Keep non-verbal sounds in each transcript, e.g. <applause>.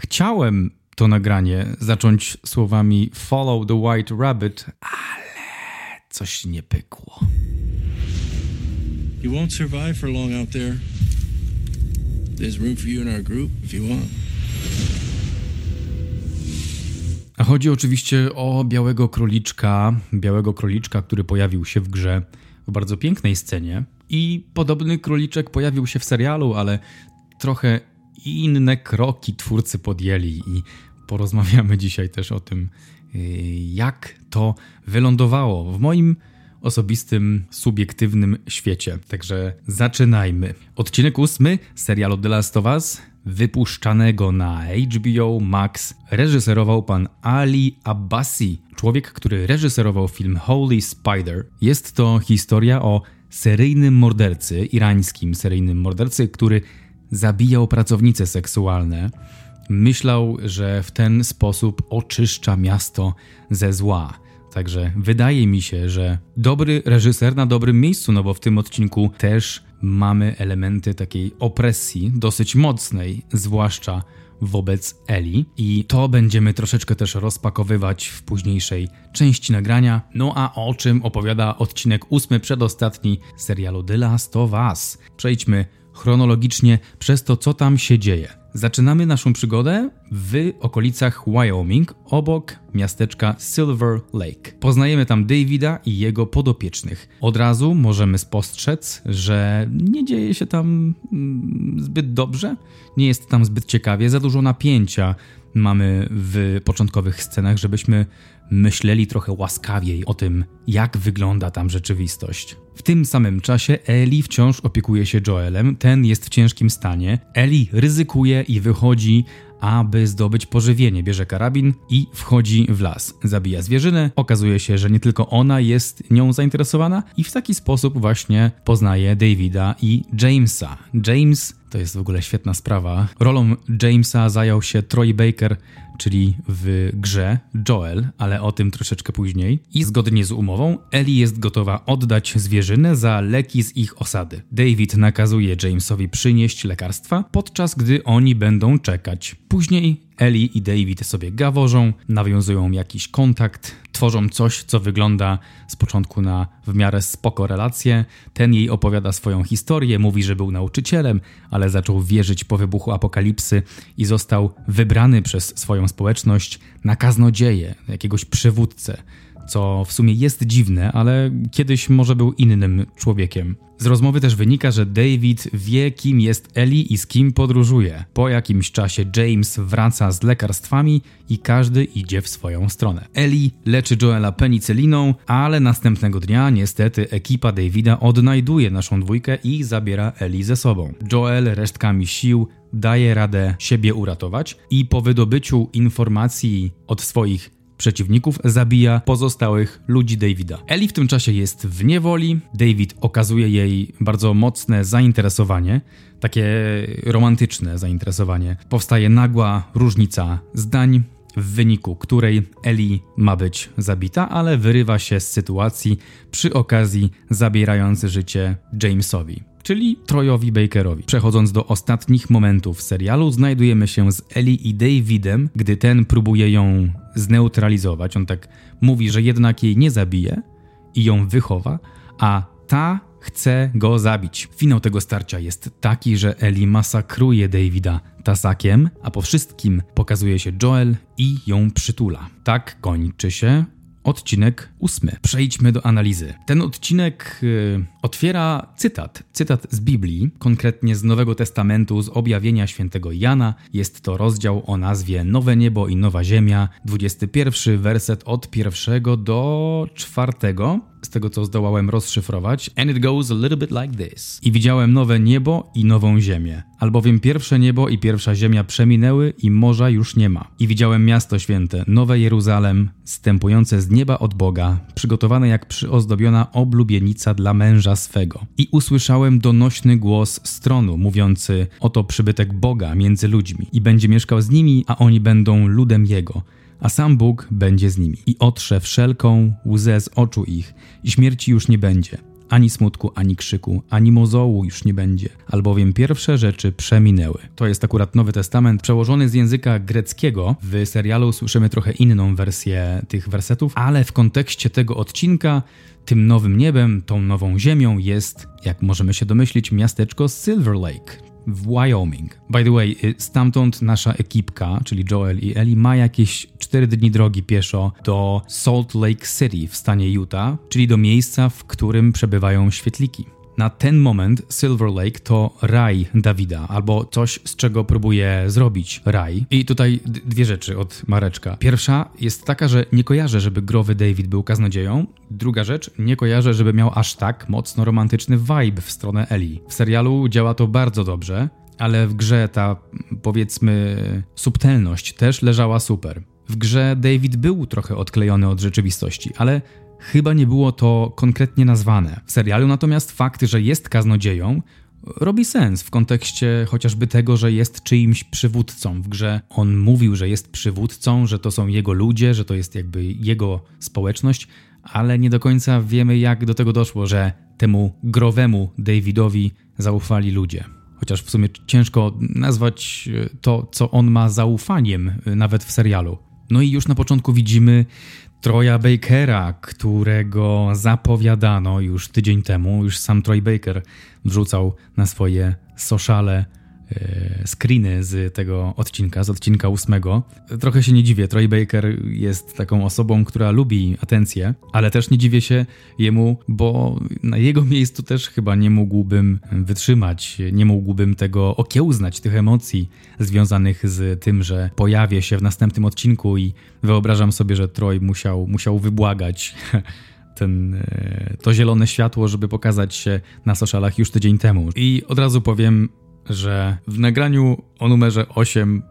Chciałem to nagranie zacząć słowami Follow the White Rabbit, ale coś nie pykło. You won't survive for long out there. There's room for you in our group if you want. A chodzi oczywiście o białego króliczka, białego króliczka, który pojawił się w grze w bardzo pięknej scenie. I podobny króliczek pojawił się w serialu, ale trochę inne kroki twórcy podjęli i porozmawiamy <laughs> dzisiaj też o tym, y, jak to wylądowało w moim osobistym, subiektywnym świecie. Także zaczynajmy. Odcinek ósmy serialu The Last of Us, wypuszczanego na HBO Max, reżyserował pan Ali Abbasi, człowiek, który reżyserował film Holy Spider. Jest to historia o seryjnym mordercy, irańskim seryjnym mordercy, który zabijał pracownice seksualne. Myślał, że w ten sposób oczyszcza miasto ze zła. Także wydaje mi się, że dobry reżyser na dobrym miejscu, no bo w tym odcinku też mamy elementy takiej opresji dosyć mocnej, zwłaszcza wobec Eli i to będziemy troszeczkę też rozpakowywać w późniejszej części nagrania. No a o czym opowiada odcinek ósmy przedostatni serialu The Last of Us. Przejdźmy chronologicznie przez to, co tam się dzieje. Zaczynamy naszą przygodę w okolicach Wyoming, obok miasteczka Silver Lake. Poznajemy tam Davida i jego podopiecznych. Od razu możemy spostrzec, że nie dzieje się tam mm, zbyt dobrze, nie jest tam zbyt ciekawie, za dużo napięcia mamy w początkowych scenach, żebyśmy myśleli trochę łaskawiej o tym, jak wygląda tam rzeczywistość. W tym samym czasie Eli wciąż opiekuje się Joelem, ten jest w ciężkim stanie. Eli ryzykuje i wychodzi aby zdobyć pożywienie. Bierze karabin i wchodzi w las. Zabija zwierzynę. Okazuje się, że nie tylko ona jest nią zainteresowana i w taki sposób właśnie poznaje Davida i Jamesa. James to jest w ogóle świetna sprawa. Rolą Jamesa zajął się Troy Baker, czyli w grze Joel, ale o tym troszeczkę później. I zgodnie z umową, Ellie jest gotowa oddać zwierzynę za leki z ich osady. David nakazuje Jamesowi przynieść lekarstwa, podczas gdy oni będą czekać. Później Ellie i David sobie gaworzą, nawiązują jakiś kontakt, tworzą coś, co wygląda z początku na w miarę spoko relacje. Ten jej opowiada swoją historię, mówi, że był nauczycielem, ale zaczął wierzyć po wybuchu apokalipsy i został wybrany przez swoją społeczność na kaznodzieję, jakiegoś przywódcę co w sumie jest dziwne, ale kiedyś może był innym człowiekiem. Z rozmowy też wynika, że David wie, kim jest Ellie i z kim podróżuje. Po jakimś czasie James wraca z lekarstwami i każdy idzie w swoją stronę. Ellie leczy Joela penicyliną, ale następnego dnia niestety ekipa Davida odnajduje naszą dwójkę i zabiera Ellie ze sobą. Joel resztkami sił daje radę siebie uratować i po wydobyciu informacji od swoich przeciwników zabija pozostałych ludzi Davida. Ellie w tym czasie jest w niewoli. David okazuje jej bardzo mocne zainteresowanie, takie romantyczne zainteresowanie. Powstaje nagła różnica zdań, w wyniku której Ellie ma być zabita, ale wyrywa się z sytuacji przy okazji zabierając życie Jamesowi czyli Trojowi Bakerowi. Przechodząc do ostatnich momentów serialu, znajdujemy się z Ellie i Davidem, gdy ten próbuje ją zneutralizować. On tak mówi, że jednak jej nie zabije i ją wychowa, a ta chce go zabić. Finał tego starcia jest taki, że Ellie masakruje Davida tasakiem, a po wszystkim pokazuje się Joel i ją przytula. Tak kończy się odcinek ósmy. Przejdźmy do analizy. Ten odcinek y, otwiera cytat, cytat z Biblii, konkretnie z Nowego Testamentu, z objawienia świętego Jana. Jest to rozdział o nazwie Nowe Niebo i Nowa Ziemia, 21 werset od pierwszego do czwartego z tego co zdołałem rozszyfrować. And it goes a little bit like this. I widziałem nowe niebo i nową ziemię. Albowiem pierwsze niebo i pierwsza ziemia przeminęły i morza już nie ma. I widziałem miasto święte, nowe Jeruzalem, stępujące z nieba od Boga, przygotowane jak przyozdobiona oblubienica dla męża swego. I usłyszałem donośny głos stronu, mówiący: Oto przybytek Boga między ludźmi i będzie mieszkał z nimi, a oni będą ludem Jego a sam Bóg będzie z nimi i otrze wszelką łzę z oczu ich i śmierci już nie będzie, Ani smutku, ani krzyku, ani mozołu już nie będzie, albowiem pierwsze rzeczy przeminęły. To jest akurat Nowy Testament przełożony z języka greckiego. W serialu słyszymy trochę inną wersję tych wersetów, ale w kontekście tego odcinka tym nowym niebem, tą nową ziemią jest, jak możemy się domyślić, miasteczko Silver Lake, w Wyoming. By the way, y, stamtąd nasza ekipka, czyli Joel i Ellie, ma jakieś 4 dni drogi pieszo do Salt Lake City w stanie Utah, czyli do miejsca, w którym przebywają świetliki. Na ten moment Silver Lake to raj Dawida, albo coś, z czego próbuje zrobić raj. I tutaj dwie rzeczy od Mareczka. Pierwsza jest taka, że nie kojarzę, żeby growy David był kaznodzieją. Druga rzecz, nie kojarzę, żeby miał aż tak mocno romantyczny vibe w stronę Eli. W serialu działa to bardzo dobrze, ale w grze ta, powiedzmy, subtelność też leżała super. W grze David był trochę odklejony od rzeczywistości, ale Chyba nie było to konkretnie nazwane. W serialu natomiast fakt, że jest kaznodzieją, robi sens w kontekście chociażby tego, że jest czyimś przywódcą w grze. On mówił, że jest przywódcą, że to są jego ludzie, że to jest jakby jego społeczność, ale nie do końca wiemy, jak do tego doszło, że temu growemu Davidowi zaufali ludzie. Chociaż w sumie ciężko nazwać to, co on ma zaufaniem, nawet w serialu. No i już na początku widzimy Troya Bakera, którego zapowiadano już tydzień temu, już sam Troy Baker wrzucał na swoje sociale screeny z tego odcinka, z odcinka ósmego. Trochę się nie dziwię, Troy Baker jest taką osobą, która lubi atencję, ale też nie dziwię się jemu, bo na jego miejscu też chyba nie mógłbym wytrzymać, nie mógłbym tego okiełznać, tych emocji związanych z tym, że pojawię się w następnym odcinku i wyobrażam sobie, że Troy musiał, musiał wybłagać <laughs> ten, e, to zielone światło, żeby pokazać się na socialach już tydzień temu. I od razu powiem, że w nagraniu o numerze 8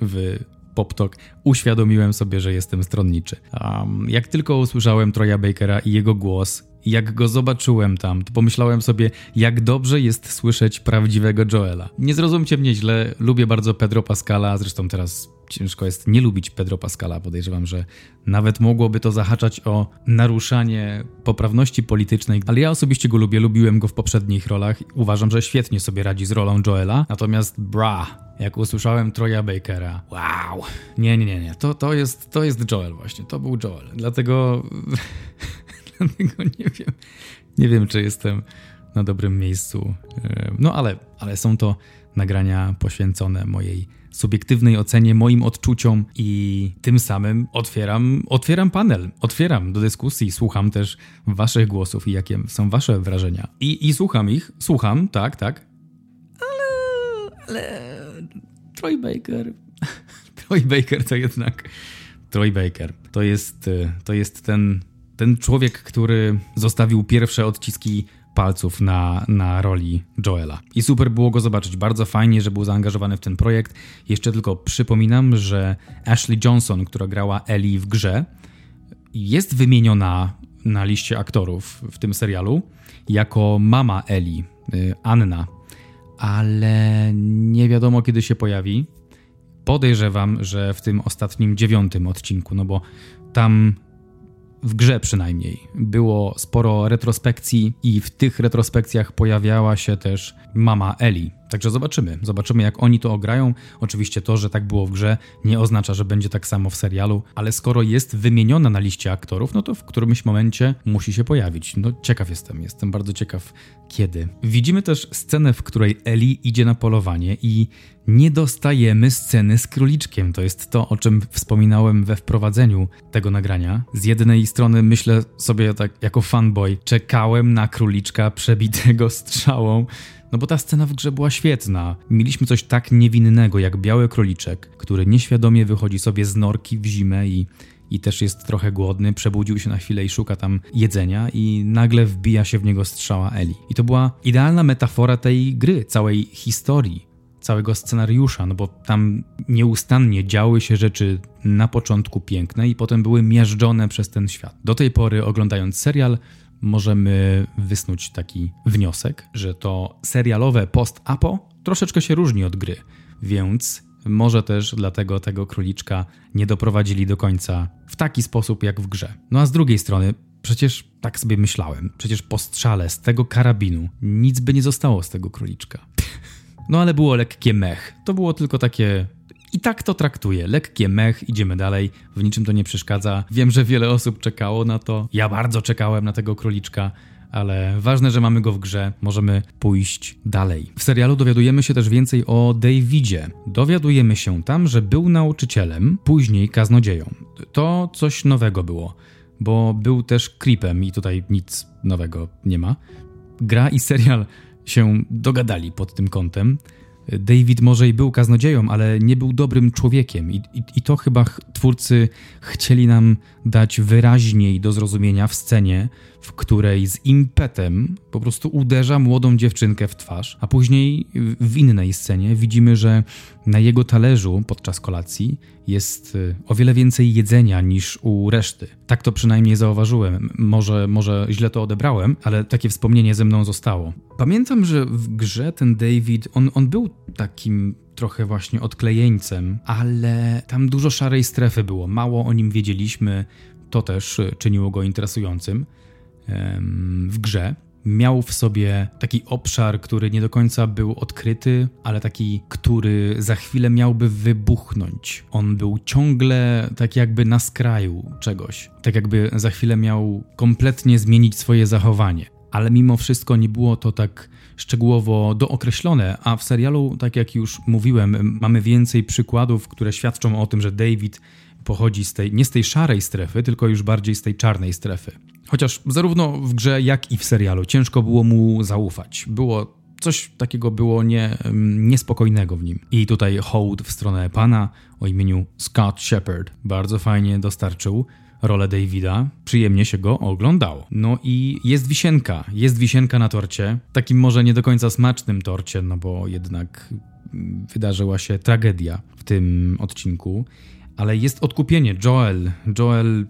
w PopTok uświadomiłem sobie, że jestem stronniczy. Um, jak tylko usłyszałem Troya Bakera i jego głos, jak go zobaczyłem tam, to pomyślałem sobie, jak dobrze jest słyszeć prawdziwego Joela. Nie zrozumcie mnie źle, lubię bardzo Pedro Pascala, zresztą teraz ciężko jest nie lubić Pedro Pascala. Podejrzewam, że nawet mogłoby to zahaczać o naruszanie poprawności politycznej, ale ja osobiście go lubię, lubiłem go w poprzednich rolach. Uważam, że świetnie sobie radzi z rolą Joela. Natomiast bra, jak usłyszałem Troya Bakera, wow, nie, nie, nie, nie, to, to, jest, to jest Joel właśnie, to był Joel. Dlatego, <laughs> dlatego nie wiem, nie wiem, czy jestem na dobrym miejscu. No ale, ale są to nagrania poświęcone mojej subiektywnej ocenie, moim odczuciom i tym samym otwieram, otwieram panel, otwieram do dyskusji, słucham też waszych głosów i jakie są wasze wrażenia. I, i słucham ich, słucham, tak, tak, ale, ale Troy Baker, <laughs> Troy Baker to jednak Troy Baker. To jest, to jest ten, ten człowiek, który zostawił pierwsze odciski palców na, na roli Joela. I super było go zobaczyć. Bardzo fajnie, że był zaangażowany w ten projekt. Jeszcze tylko przypominam, że Ashley Johnson, która grała Ellie w grze, jest wymieniona na liście aktorów w tym serialu jako mama Ellie, y, Anna, ale nie wiadomo kiedy się pojawi. Podejrzewam, że w tym ostatnim dziewiątym odcinku, no bo tam w grze przynajmniej było sporo retrospekcji i w tych retrospekcjach pojawiała się też mama Eli. Także zobaczymy. Zobaczymy, jak oni to ograją. Oczywiście to, że tak było w grze, nie oznacza, że będzie tak samo w serialu, ale skoro jest wymieniona na liście aktorów, no to w którymś momencie musi się pojawić. No ciekaw jestem, jestem bardzo ciekaw kiedy. Widzimy też scenę, w której Eli idzie na polowanie i nie dostajemy sceny z króliczkiem. To jest to, o czym wspominałem we wprowadzeniu tego nagrania. Z jednej strony myślę sobie tak jako fanboy, czekałem na króliczka przebitego <laughs> strzałą, no bo ta scena w grze była świetna. Mieliśmy coś tak niewinnego jak biały króliczek, który nieświadomie wychodzi sobie z norki w zimę i i też jest trochę głodny, przebudził się na chwilę i szuka tam jedzenia i nagle wbija się w niego strzała Eli. I to była idealna metafora tej gry, całej historii, całego scenariusza, no bo tam nieustannie działy się rzeczy na początku piękne i potem były miażdżone przez ten świat. Do tej pory oglądając serial możemy wysnuć taki wniosek, że to serialowe post-apo troszeczkę się różni od gry, więc może też dlatego tego króliczka nie doprowadzili do końca w taki sposób jak w grze. No a z drugiej strony Przecież tak sobie myślałem. Przecież po strzale z tego karabinu nic by nie zostało z tego króliczka. No ale było lekkie mech. To było tylko takie i tak to traktuję. Lekkie mech, idziemy dalej, w niczym to nie przeszkadza. Wiem, że wiele osób czekało na to. Ja bardzo czekałem na tego króliczka, ale ważne, że mamy go w grze, możemy pójść dalej. W serialu dowiadujemy się też więcej o Davidzie. Dowiadujemy się tam, że był nauczycielem, później kaznodzieją. To coś nowego było, bo był też creepem i tutaj nic nowego nie ma. Gra i serial się dogadali pod tym kątem. David może i był kaznodzieją, ale nie był dobrym człowiekiem, I, i, i, to chyba twórcy chcieli nam dać wyraźniej do zrozumienia w scenie, w której z impetem po prostu uderza młodą dziewczynkę w twarz, a później w innej scenie widzimy, że na jego talerzu podczas kolacji jest y, o wiele więcej jedzenia niż u reszty. Tak to przynajmniej zauważyłem. Może, może źle to odebrałem, ale takie wspomnienie ze mną zostało. Pamiętam, że w grze ten David, on, on był takim trochę właśnie odklejeńcem, ale tam dużo szarej strefy było. Mało o nim wiedzieliśmy. To też y, czyniło go interesującym w grze. Miał w sobie taki obszar, który nie do końca był odkryty, ale taki, który za chwilę miałby wybuchnąć. On był ciągle tak jakby na skraju czegoś. Tak jakby za chwilę miał kompletnie zmienić swoje zachowanie. Ale mimo wszystko nie było to tak szczegółowo dookreślone, a w serialu, tak jak już mówiłem, mamy więcej przykładów, które świadczą o tym, że David pochodzi z tej, nie z tej szarej strefy, tylko już bardziej z tej czarnej strefy. Chociaż zarówno w grze, jak i w serialu ciężko było mu zaufać. Było coś takiego było nie, niespokojnego w nim. I tutaj hołd w stronę pana o imieniu Scott Shepard bardzo fajnie dostarczył rolę Davida. Przyjemnie się go oglądało. No i jest wisienka. Jest wisienka na torcie. Takim może nie do końca smacznym torcie, no bo jednak wydarzyła się tragedia w tym odcinku. Ale jest odkupienie. Joel. Joel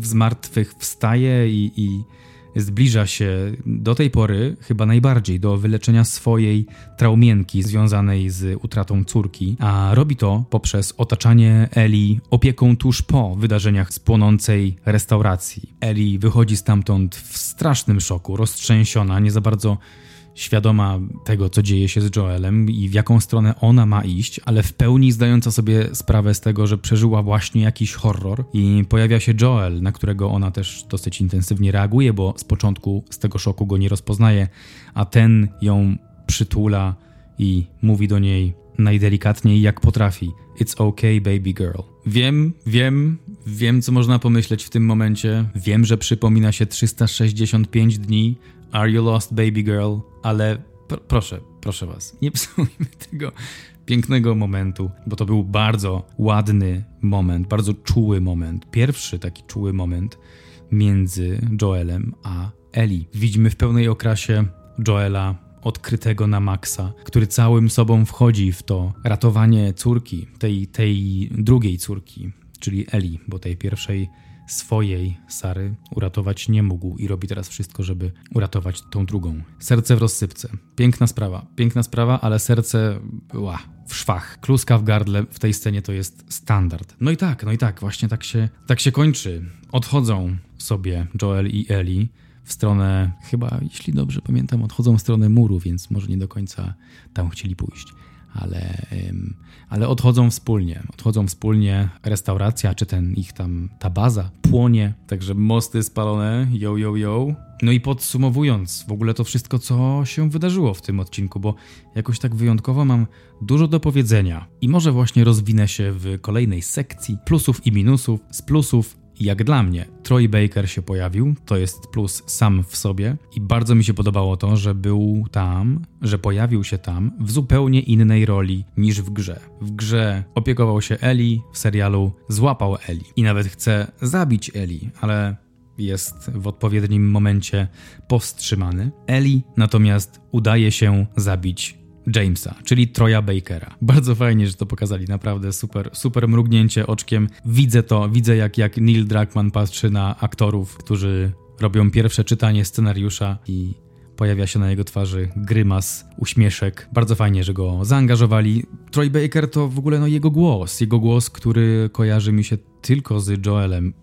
z martwych wstaje i, i zbliża się do tej pory chyba najbardziej do wyleczenia swojej traumienki związanej z utratą córki, a robi to poprzez otaczanie Eli opieką tuż po wydarzeniach z płonącej restauracji. Eli wychodzi stamtąd w strasznym szoku, roztrzęsiona, nie za bardzo świadoma tego, co dzieje się z Joelem i w jaką stronę ona ma iść, ale w pełni zdająca sobie sprawę z tego, że przeżyła właśnie jakiś horror i pojawia się Joel, na którego ona też dosyć intensywnie reaguje, bo z początku z tego szoku go nie rozpoznaje, a ten ją przytula i mówi do niej najdelikatniej jak potrafi. It's okay, baby girl. Wiem, wiem, wiem, co można pomyśleć w tym momencie. Wiem, że przypomina się 365 dni Are You Lost Baby Girl, ale pr proszę, proszę was, nie psujmy <laughs> tego pięknego momentu, bo to był bardzo ładny moment, bardzo czuły moment, pierwszy taki czuły moment między Joelem a Eli. Widzimy w pełnej okrasie Joela odkrytego na maksa, który całym sobą wchodzi w to ratowanie córki, tej, tej drugiej córki, czyli Eli, bo tej pierwszej swojej Sary uratować nie mógł i robi teraz wszystko, żeby uratować tą drugą. Serce w rozsypce. Piękna sprawa, piękna sprawa, ale serce ła, w szwach. Kluska w gardle w tej scenie to jest standard. No i tak, no i tak, właśnie tak się, tak się kończy. Odchodzą sobie Joel i Ellie w stronę, chyba, jeśli dobrze pamiętam, odchodzą w stronę muru, więc może nie do końca tam chcieli pójść ale, ale odchodzą wspólnie. Odchodzą wspólnie, restauracja, czy ten ich tam, ta baza płonie, także mosty spalone, yo, yo, yo. No i podsumowując w ogóle to wszystko, co się wydarzyło w tym odcinku, bo jakoś tak wyjątkowo mam dużo do powiedzenia i może właśnie rozwinę się w kolejnej sekcji plusów i minusów. Z plusów jak dla mnie, Troy Baker się pojawił, to jest plus sam w sobie i bardzo mi się podobało to, że był tam, że pojawił się tam w zupełnie innej roli niż w grze. W grze opiekował się Eli, w serialu złapał Eli i nawet chce zabić Eli, ale jest w odpowiednim momencie powstrzymany. Eli natomiast udaje się zabić Jamesa, czyli Troya Bakera. Bardzo fajnie, że to pokazali, naprawdę super, super mrugnięcie oczkiem. Widzę to, widzę jak, jak Neil Druckmann patrzy na aktorów, którzy robią pierwsze czytanie scenariusza i pojawia się na jego twarzy grymas, uśmieszek. Bardzo fajnie, że go zaangażowali. Troy Baker to w ogóle no, jego głos, jego głos, który kojarzy mi się tylko z Joelem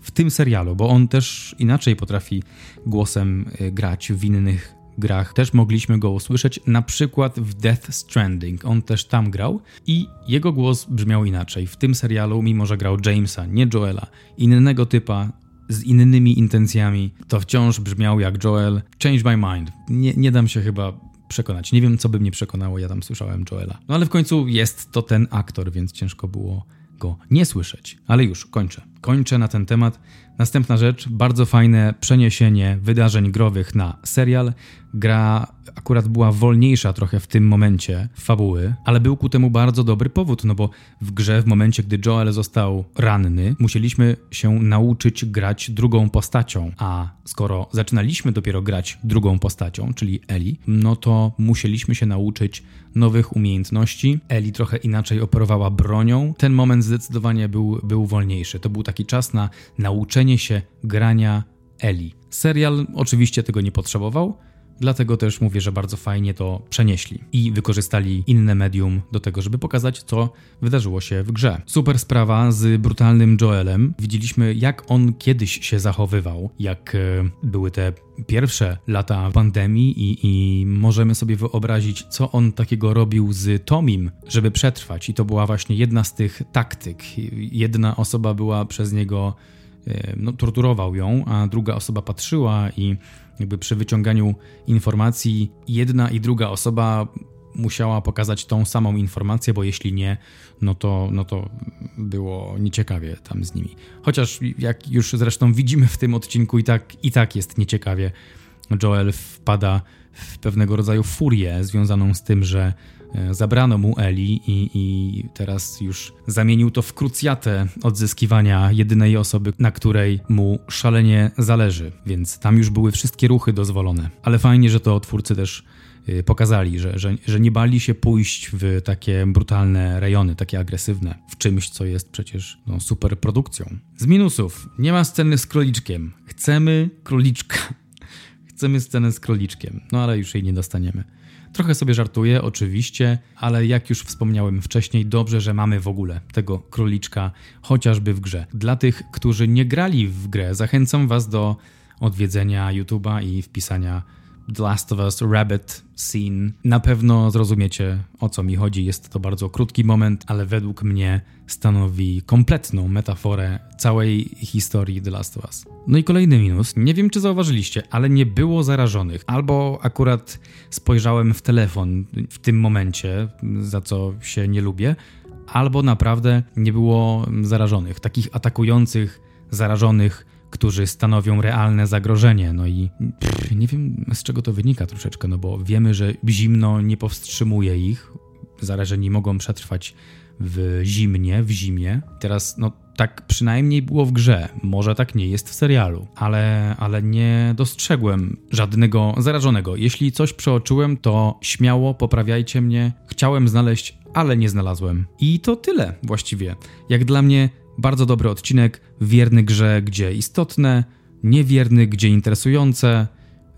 w tym serialu, bo on też inaczej potrafi głosem y, grać w innych grach. Też mogliśmy go usłyszeć, na przykład w Death Stranding. On też tam grał i jego głos brzmiał inaczej. W tym serialu, mimo że grał Jamesa, nie Joela, innego typa, z innymi intencjami, to wciąż brzmiał jak Joel. Change my mind. Nie, nie dam się chyba przekonać. Nie wiem, co by mnie przekonało, ja tam słyszałem Joela. No ale w końcu jest to ten aktor, więc ciężko było go nie słyszeć. Ale już, kończę. Kończę na ten temat. Następna rzecz, bardzo fajne przeniesienie wydarzeń growych na serial. Gra akurat była wolniejsza trochę w tym momencie fabuły, ale był ku temu bardzo dobry powód, no bo w grze w momencie, gdy Joel został ranny, musieliśmy się nauczyć grać drugą postacią, a skoro zaczynaliśmy dopiero grać drugą postacią, czyli Eli, no to musieliśmy się nauczyć nowych umiejętności. Eli trochę inaczej operowała bronią. Ten moment zdecydowanie był, był wolniejszy. To był taki czas na nauczenie się grania Eli. Serial oczywiście tego nie potrzebował, Dlatego też mówię, że bardzo fajnie to przenieśli i wykorzystali inne medium do tego, żeby pokazać, co wydarzyło się w grze. Super sprawa z brutalnym Joelem. Widzieliśmy, jak on kiedyś się zachowywał, jak e, były te pierwsze lata pandemii i, i możemy sobie wyobrazić, co on takiego robił z Tomim, żeby przetrwać. I to była właśnie jedna z tych taktyk. Jedna osoba była przez niego e, no, torturował ją, a druga osoba patrzyła i jakby przy wyciąganiu informacji jedna i druga osoba musiała pokazać tą samą informację, bo jeśli nie, no to, no to było nieciekawie tam z nimi. Chociaż jak już zresztą widzimy w tym odcinku i tak, i tak jest nieciekawie. Joel wpada w pewnego rodzaju furię związaną z tym, że E, zabrano mu Eli i, i teraz już zamienił to w krucjatę odzyskiwania jedynej osoby, na której mu szalenie zależy, więc tam już były wszystkie ruchy dozwolone. Ale fajnie, że to twórcy też e, pokazali, że, że, że nie bali się pójść w takie brutalne rejony, takie agresywne, w czymś, co jest przecież no, super produkcją. Z minusów, nie ma sceny z króliczkiem. Chcemy króliczka. Chcemy scenę z króliczkiem, no ale już jej nie dostaniemy. Trochę sobie żartuję, oczywiście, ale jak już wspomniałem wcześniej, dobrze, że mamy w ogóle tego króliczka chociażby w grze. Dla tych, którzy nie grali w grę, zachęcam Was do odwiedzenia YouTube'a i wpisania The Last of Us Rabbit Scene. Na pewno zrozumiecie o co mi chodzi. Jest to bardzo krótki moment, ale według mnie stanowi kompletną metaforę całej historii The Last of Us. No i kolejny minus. Nie wiem, czy zauważyliście, ale nie było zarażonych. Albo akurat spojrzałem w telefon w tym momencie, za co się nie lubię, albo naprawdę nie było zarażonych, takich atakujących, zarażonych którzy stanowią realne zagrożenie. No i pff, nie wiem z czego to wynika troszeczkę, no bo wiemy, że zimno nie powstrzymuje ich. Zarażeni mogą przetrwać w zimnie, w zimie. Teraz, no tak przynajmniej było w grze. Może tak nie jest w serialu, ale, ale nie dostrzegłem żadnego zarażonego. Jeśli coś przeoczyłem, to śmiało poprawiajcie mnie. Chciałem znaleźć, ale nie znalazłem. I to tyle właściwie. Jak dla mnie bardzo dobry odcinek, wierny grze, gdzie istotne, niewierny, gdzie interesujące.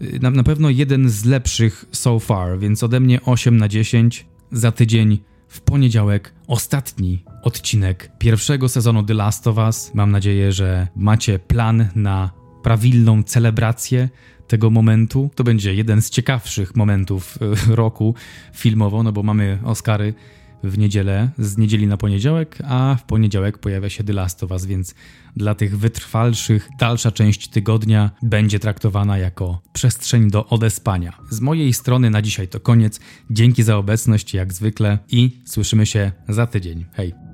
Y, na, na pewno jeden z lepszych so far, więc ode mnie 8 na 10. Za tydzień w poniedziałek ostatni odcinek pierwszego sezonu The Last of Us. Mam nadzieję, że macie plan na prawilną celebrację tego momentu. To będzie jeden z ciekawszych momentów y, roku filmowo, no bo mamy Oscary w niedzielę, z niedzieli na poniedziałek, a w poniedziałek pojawia się The Last of Us, więc dla tych wytrwalszych dalsza część tygodnia będzie traktowana jako przestrzeń do odespania. Z mojej strony na dzisiaj to koniec. Dzięki za obecność jak zwykle i słyszymy się za tydzień. Hej!